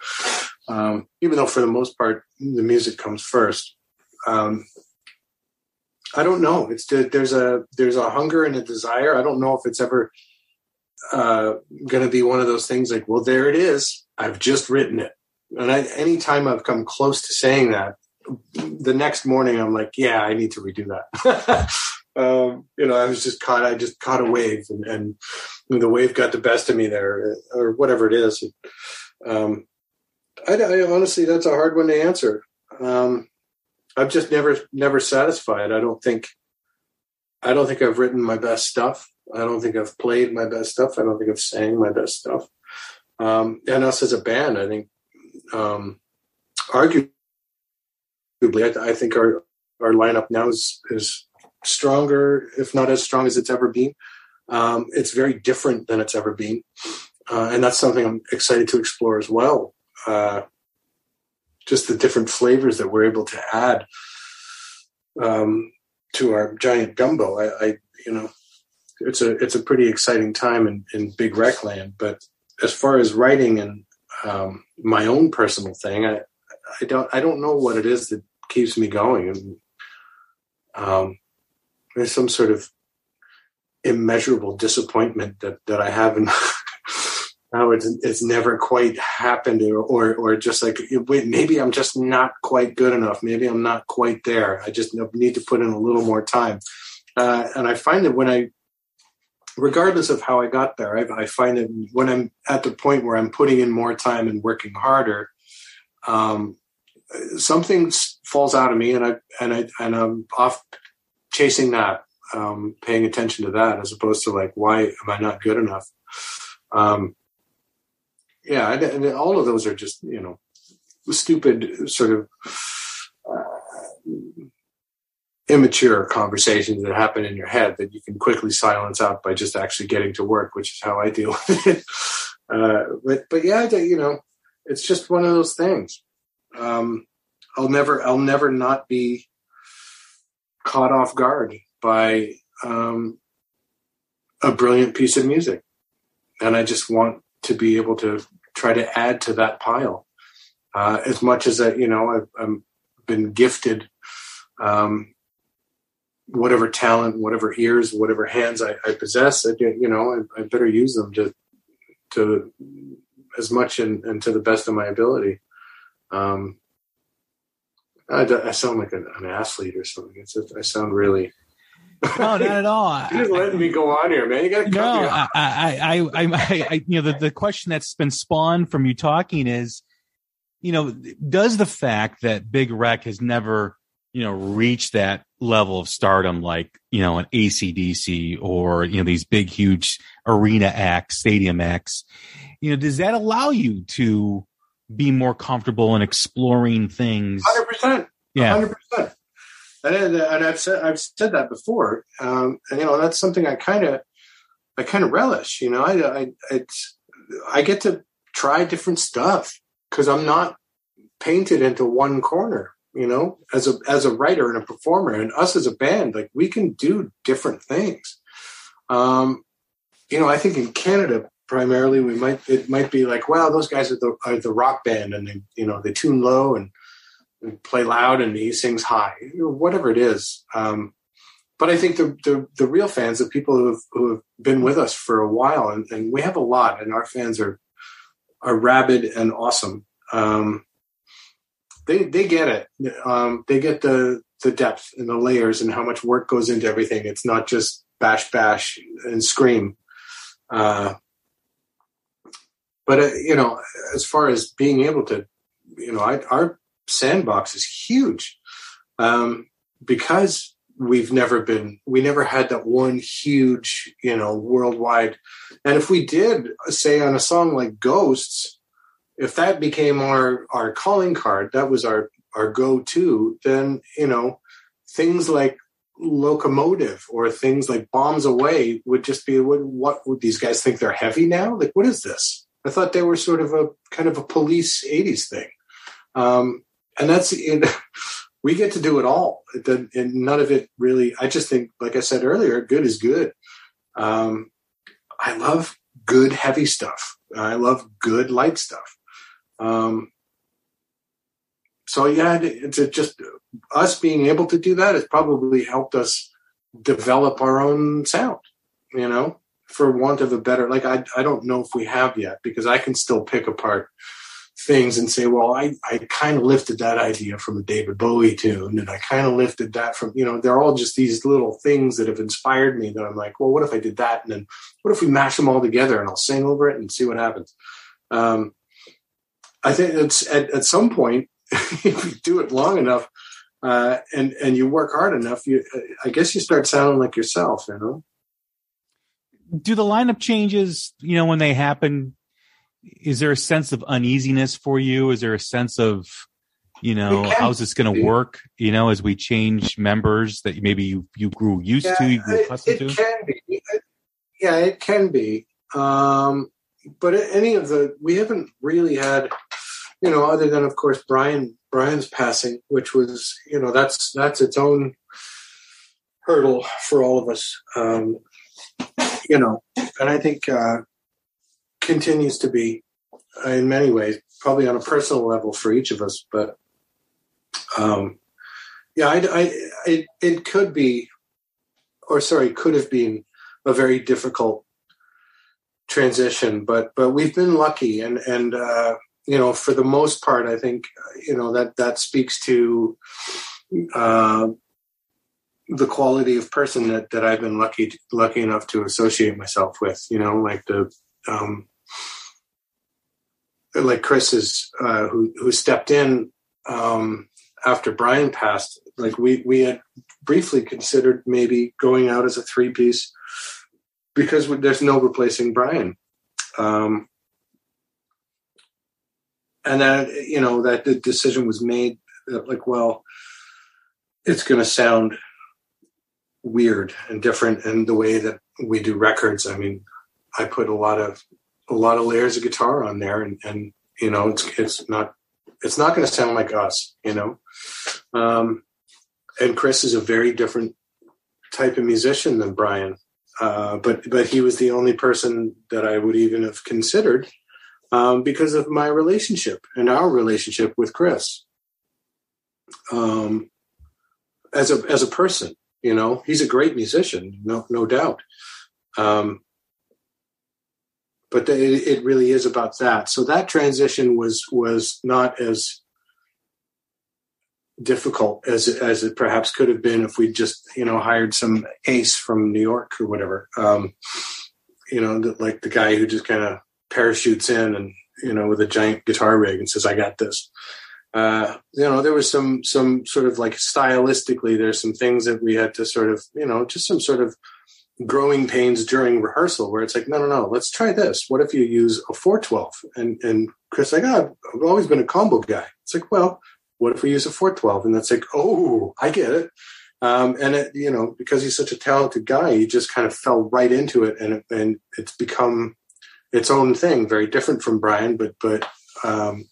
Speaker 4: Um, even though for the most part the music comes first um, I don't know. It's there's a there's a hunger and a desire. I don't know if it's ever uh, going to be one of those things like, well, there it is. I've just written it. And I, anytime I've come close to saying that, the next morning I'm like, yeah, I need to redo that. um, you know, I was just caught. I just caught a wave, and, and the wave got the best of me there, or whatever it is. Um, I, I honestly, that's a hard one to answer. Um, I'm just never never satisfied. I don't think I don't think I've written my best stuff. I don't think I've played my best stuff. I don't think I've sang my best stuff. Um, and us as a band, I think, um, arguably, I, I, think our our lineup now is is stronger, if not as strong as it's ever been. Um, it's very different than it's ever been. uh, and that's something I'm excited to explore as well. Uh, just the different flavors that we're able to add um, to our giant gumbo. I, I, you know, it's a it's a pretty exciting time in, in Big Wreck Land. But as far as writing and um, my own personal thing, I I don't I don't know what it is that keeps me going. And um, there's some sort of immeasurable disappointment that that I have in how it's it's never quite happened or or, or just like wait, maybe I'm just not quite good enough. Maybe I'm not quite there. I just need to put in a little more time. Uh, and I find that when I regardless of how I got there, I, I, find that when I'm at the point where I'm putting in more time and working harder, um, something falls out of me, and I and I and I'm off chasing that, um, paying attention to that, as opposed to like, why am I not good enough? Um, yeah, and, and all of those are just you know stupid sort of. Uh, immature conversations that happen in your head that you can quickly silence out by just actually getting to work, which is how I deal with it. Uh, but but yeah, you know, it's just one of those things. Um, I'll never I'll never not be caught off guard by um, a brilliant piece of music, and I just want to be able to try to add to that pile uh, as much as I, you know I've, I've been gifted um, whatever talent, whatever ears, whatever hands I, I possess, I, you know, I, I, better use them to to as much and, and to the best of my ability. Um, I, I sound like an, an, athlete or something. It's I sound really.
Speaker 3: No, not at all.
Speaker 4: You're just letting me go on here, man. You got to
Speaker 3: no. I, I, I, I, I, you know, the, the question that's been spawned from you talking is, you know, does the fact that Big Wreck has never you know, reached that level of stardom like, you know, an ACDC or, you know, these big, huge arena acts, stadium acts, you know, does that allow you to be more comfortable in exploring things?
Speaker 4: 100%. Yeah. 100%. And, and I've said, I've said that before. Um, and, you know, that's something I kind of, I kind of relish, you know, I, I, it's, I get to try different stuff because I'm not painted into one corner you know as a as a writer and a performer and us as a band like we can do different things um you know i think in canada primarily we might it might be like wow those guys are the are the rock band and they you know they tune low and, and play loud and he sings high or whatever it is um but I think the, the, the real fans, the people who have, who have been with us for a while, and, and we have a lot, and our fans are are rabid and awesome. Um, they they get it. Um, they get the the depth and the layers and how much work goes into everything. It's not just bash bash and scream. Uh, but uh, you know, as far as being able to, you know, I, our sandbox is huge um, because we've never been, we never had that one huge, you know, worldwide. And if we did, say on a song like Ghosts, if that became our our calling card, that was our our go-to, then you know things like locomotive or things like bombs away would just be what, what would these guys think they're heavy now? Like what is this? I thought they were sort of a kind of a police '80s thing, um, and that's we get to do it all. and none of it really. I just think, like I said earlier, good is good. Um, I love good heavy stuff. I love good light stuff. Um, so yeah, it's just us being able to do that has probably helped us develop our own sound. You know, for want of a better, like I I don't know if we have yet because I can still pick apart things and say, well, I, I kind of lifted that idea from a David Bowie tune, and I kind of lifted that from, you know, they're all just these little things that have inspired me that I'm like, well, what if I did that? And then what if we mash them all together and I'll sing over it and see what happens? Um, I think it's at, at some point, if you do it long enough uh, and and you work hard enough, you I guess you start sounding like yourself. You know.
Speaker 3: Do the lineup changes, you know, when they happen? Is there a sense of uneasiness for you? Is there a sense of, you know, how's this going to work? You know, as we change members that maybe you you grew used
Speaker 4: yeah,
Speaker 3: to, you grew
Speaker 4: accustomed it, it to. Can be. Yeah, it can be. Um, but any of the we haven't really had you know other than of course brian brian's passing which was you know that's that's its own hurdle for all of us um you know and i think uh continues to be in many ways probably on a personal level for each of us but um yeah i, I it, it could be or sorry could have been a very difficult transition but but we've been lucky and and uh you know for the most part i think you know that that speaks to uh the quality of person that that i've been lucky lucky enough to associate myself with you know like the um like chris is uh who who stepped in um after brian passed like we we had briefly considered maybe going out as a three piece because there's no replacing Brian. Um, and then, you know, that the decision was made that, like, well, it's going to sound weird and different in the way that we do records. I mean, I put a lot of a lot of layers of guitar on there, and and you know, it's it's not it's not going to sound like us, you know. Um, and Chris is a very different type of musician than Brian. Uh, but but he was the only person that I would even have considered um, because of my relationship and our relationship with Chris. Um, as a as a person, you know, he's a great musician, no no doubt. Um, but the, it, it really is about that. So that transition was was not as difficult as it, as it perhaps could have been if we just you know hired some ace from New York or whatever. Um, you know, like the guy who just kind of parachutes in and you know with a giant guitar rig and says, "I got this." Uh, you know, there was some some sort of like stylistically, there's some things that we had to sort of you know just some sort of growing pains during rehearsal where it's like, no, no, no, let's try this. What if you use a 412? And and Chris, like, oh, I've always been a combo guy. It's like, well, what if we use a 412? And that's like, oh, I get it. Um, and it, you know, because he's such a talented guy, he just kind of fell right into it, and it, and it's become its own thing, very different from Brian, but but um,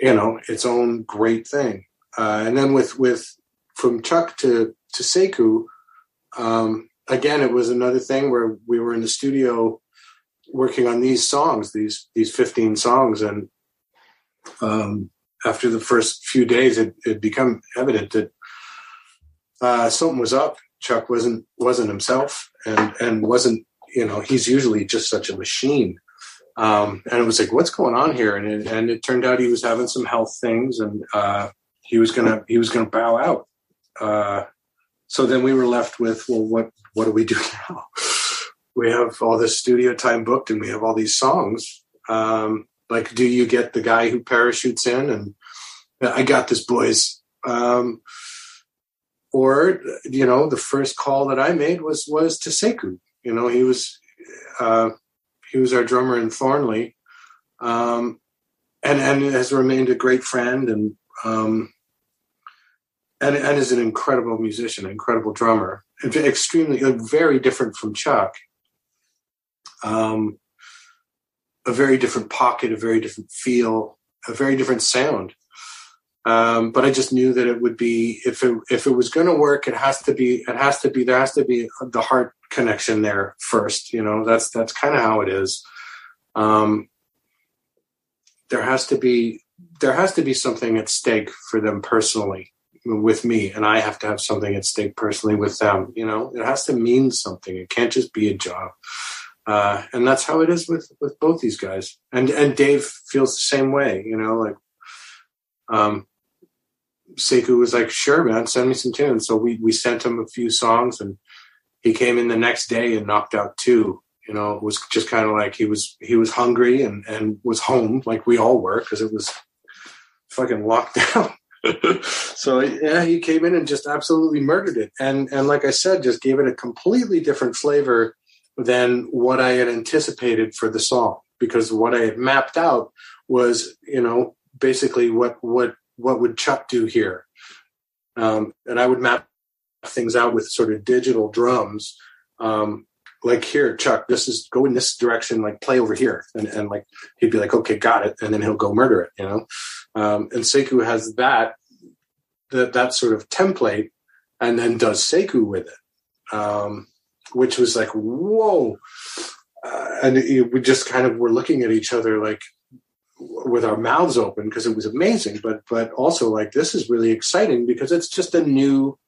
Speaker 4: you know, its own great thing. Uh, and then with with from Chuck to to Sekou, um, again, it was another thing where we were in the studio working on these songs, these these 15 songs, and um, after the first few days, it it become evident that uh, something was up. Chuck wasn't wasn't himself, and and wasn't you know he's usually just such a machine. Um, and it was like, what's going on here? And it, and it turned out he was having some health things, and uh, he was gonna he was gonna bow out. Uh, so then we were left with, well, what what do we do now? we have all this studio time booked, and we have all these songs. Um, like, do you get the guy who parachutes in and I got this, boys? Um, or you know, the first call that I made was was to Sekou. You know, he was uh, he was our drummer in Thornley, um, and and has remained a great friend and um, and and is an incredible musician, incredible drummer, extremely very different from Chuck. Um, a very different pocket, a very different feel, a very different sound. Um, but I just knew that it would be if it if it was going to work, it has to be it has to be there has to be the heart connection there first. You know, that's that's kind of how it is. Um, there has to be there has to be something at stake for them personally with me, and I have to have something at stake personally with them. You know, it has to mean something. It can't just be a job. Uh, and that's how it is with with both these guys. And and Dave feels the same way. You know, like um, was like, "Sure, man, send me some tunes." So we we sent him a few songs, and he came in the next day and knocked out two. You know, it was just kind of like he was he was hungry and and was home like we all were because it was fucking locked down. so yeah, he came in and just absolutely murdered it, and and like I said, just gave it a completely different flavor than what I had anticipated for the song because what I had mapped out was, you know, basically what what what would Chuck do here, um, and I would map things out with sort of digital drums, um, like here, Chuck, this is go in this direction, like play over here. And, and like, he'd be like, okay, got it. And then he'll go murder it, you know? Um, and Sekou has that, that, that sort of template and then does Sekou with it. Um, which was like, whoa. Uh, and it, we just kind of were looking at each other like with our mouths open because it was amazing, but, but also like, this is really exciting because it's just a new,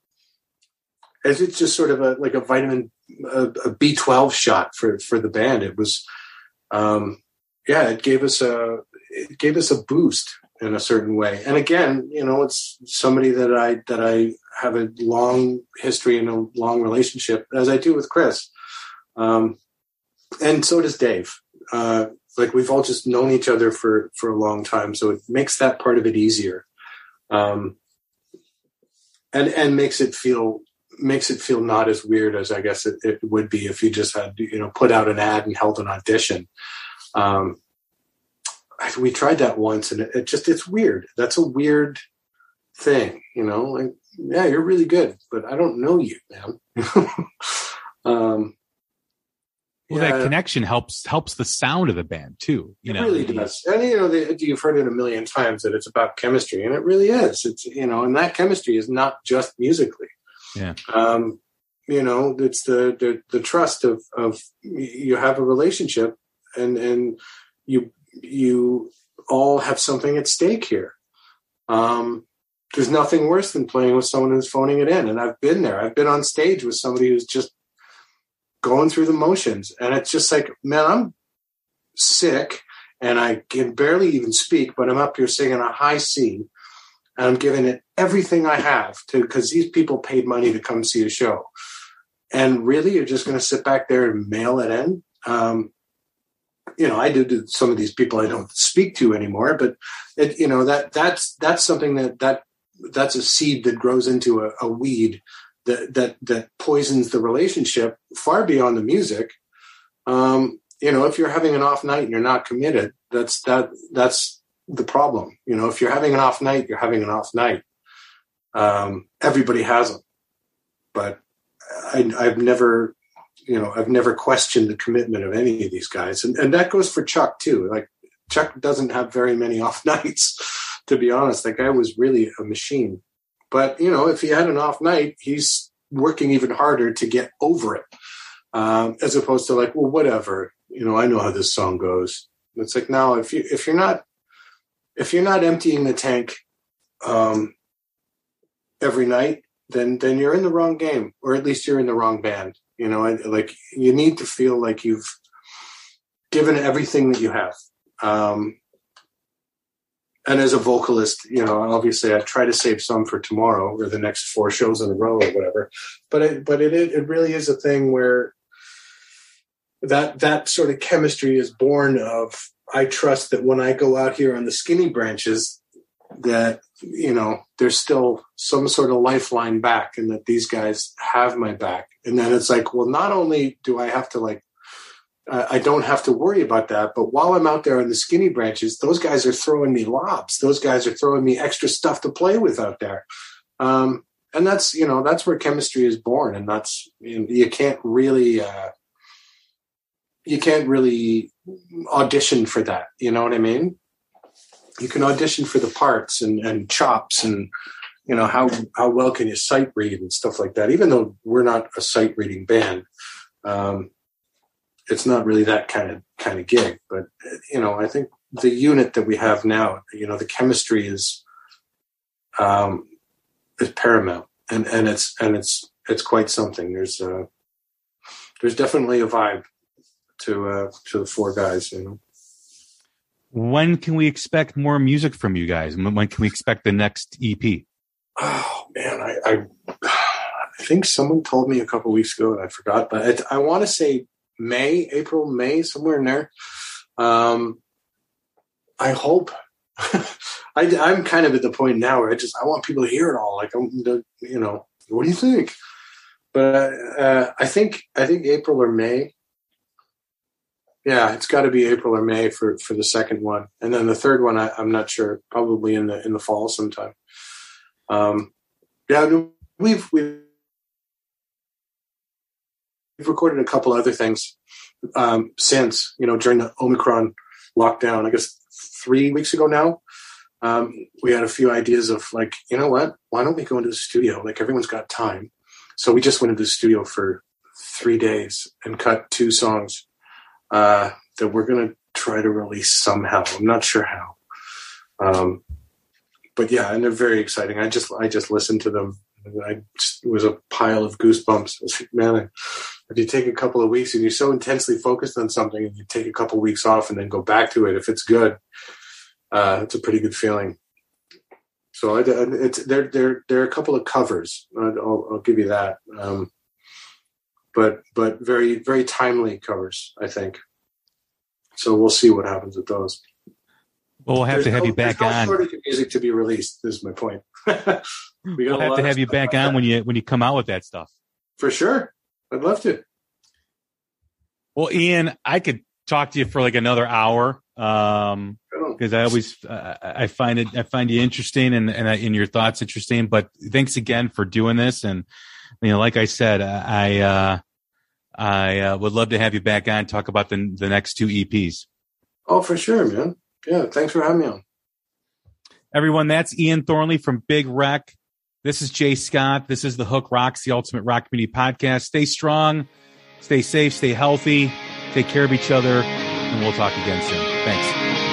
Speaker 4: as it's just sort of a like a vitamin a a B12 shot for for the band. It was, um, yeah, it gave us a it gave us a boost in a certain way. And again, you know, it's somebody that I that I have a long history and a long relationship, as I do with Chris, um, and so does Dave. Uh, like we've all just known each other for for a long time, so it makes that part of it easier. Um, and and makes it feel makes it feel not as weird as I guess it, it, would be if you just had you know put out an ad and held an audition. Um, we tried that once and it, it, just it's weird. That's a weird thing, you know. Like, yeah, you're really good, but I don't know you, man. um,
Speaker 3: well, yeah, that connection helps helps the sound of the band too. You
Speaker 4: it
Speaker 3: know,
Speaker 4: really does. And you know, they, you've heard it a million times that it's about chemistry, and it really is. It's you know, and that chemistry is not just musically.
Speaker 3: Yeah.
Speaker 4: Um, you know, it's the, the, the trust of, of you have a relationship and, and you, you all have something at stake here. Um, there's nothing worse than playing with someone who's phoning it in. And I've been there. I've been on stage with somebody who's just going through the motions. And it's just like, man, I'm sick and I can barely even speak, but I'm up here singing a high C and I'm giving it everything I have to because these people paid money to come see a show. And really, you're just going to sit back there and mail it in. Um, you know, I do to some of these people I don't speak to anymore, but it, you know that that's that's something that that that's a seed that grows into a, a weed that that that poisons the relationship far beyond the music. Um, you know, if you're having an off night and you're not committed, that's that that's the problem. You know, if you're having an off night, you're having an off night. Um, everybody has them, but I, I've never, you know, I've never questioned the commitment of any of these guys, and and that goes for Chuck too. Like Chuck doesn't have very many off nights, to be honest. That guy was really a machine. But you know, if he had an off night, he's working even harder to get over it, um, as opposed to like, well, whatever. You know, I know how this song goes. It's like now, if you if you're not if you're not emptying the tank um, every night, then then you're in the wrong game, or at least you're in the wrong band. You know, like you need to feel like you've given everything that you have. Um, and as a vocalist, you know, obviously I try to save some for tomorrow or the next four shows in a row or whatever. But it, but it, it really is a thing where that that sort of chemistry is born of I trust that when I go out here on the skinny branches, that you know there's still some sort of lifeline back, and that these guys have my back. And then it's like, well, not only do I have to like, I don't have to worry about that, but while I'm out there on the skinny branches, those guys are throwing me lobs. Those guys are throwing me extra stuff to play with out there. Um, and that's you know that's where chemistry is born, and that's you, you can't really. Uh, you can't really audition for that. You know what I mean? You can audition for the parts and, and chops and you know how how well can you sight read and stuff like that. Even though we're not a sight reading band, um, it's not really that kind of kind of gig. But you know, I think the unit that we have now, you know, the chemistry is um, is paramount, and and it's and it's it's quite something. There's a there's definitely a vibe to uh, to the four guys. You know.
Speaker 3: When can we expect more music from you guys? When can we expect the next EP?
Speaker 4: Oh man, I I, I think someone told me a couple weeks ago and I forgot, but I, I want to say May, April, May, somewhere in there. Um, I hope. I, am kind of at the point now where I just I want people to hear it all. Like I'm, you know, what do you think? But uh, I think I think April or May yeah, it's got to be April or May for for the second one, and then the third one I, am not sure. Probably in the in the fall sometime. Um, yeah, we've we've we've recorded a couple other things um, since you know during the Omicron lockdown. I guess three weeks ago now. Um, we had a few ideas of like, you know what? Why don't we go into the studio? Like everyone's got time, so we just went into the studio for three days and cut two songs uh, that we're gonna try to release somehow. I'm not sure how. Um, but yeah, and they're very exciting. I just I just listened to them. I just, it was a pile of goosebumps. I was like, man, if you take a couple of weeks and you're so intensely focused on something, and you take a couple of weeks off and then go back to it, if it's good, uh, it's a pretty good feeling. So I, it's there. There there are a couple of covers. I'll, I'll give you that. Um, but but very very timely covers, I think. So we'll see what happens with those.
Speaker 3: Well, we'll have
Speaker 4: There's
Speaker 3: to have
Speaker 4: no-
Speaker 3: you back
Speaker 4: no
Speaker 3: on.
Speaker 4: shortage of music to be released. Is my point. we got
Speaker 3: We'll have to have you back on
Speaker 4: that.
Speaker 3: when you when you come out with that stuff.
Speaker 4: for sure. I'd love to.
Speaker 3: Well, Ian, I could talk to you for like another hour um because I always uh, I find it I find you interesting and and, I, and your thoughts interesting. But thanks again for doing this. And you know, like I said, I uh, I uh, would love to have you back on and talk about the the next two EPs.
Speaker 4: Oh, for sure, man. Yeah, thanks for having me on.
Speaker 3: Everyone, that's Ian Thornley from Big Wreck. This is Jay Scott. This is the Hook Rocks, the Ultimate Rock Community Podcast. Stay strong, stay safe, stay healthy, take care of each other, and we'll talk again soon. Thanks.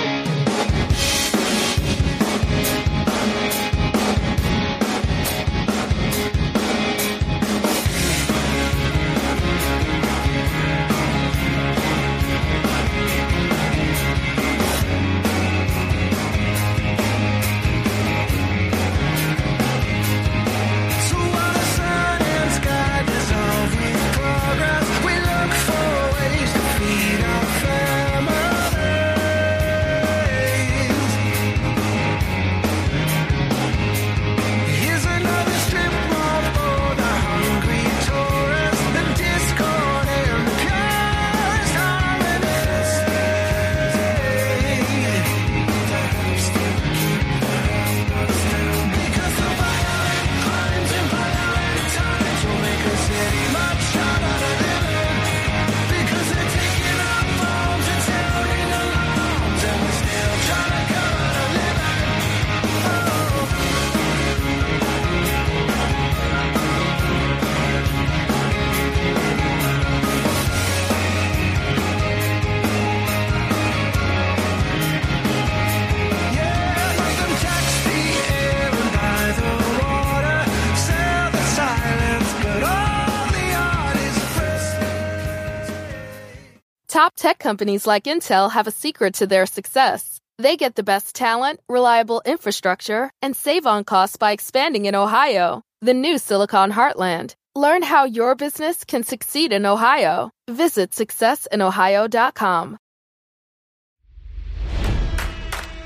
Speaker 5: Tech companies like Intel have a secret to their success. They get the best talent, reliable infrastructure, and save on costs by expanding in Ohio, the new Silicon Heartland. Learn how your business can succeed in Ohio. Visit successinohio.com.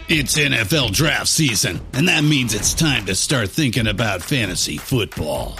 Speaker 6: It's NFL draft season, and that means it's time to start thinking about fantasy football.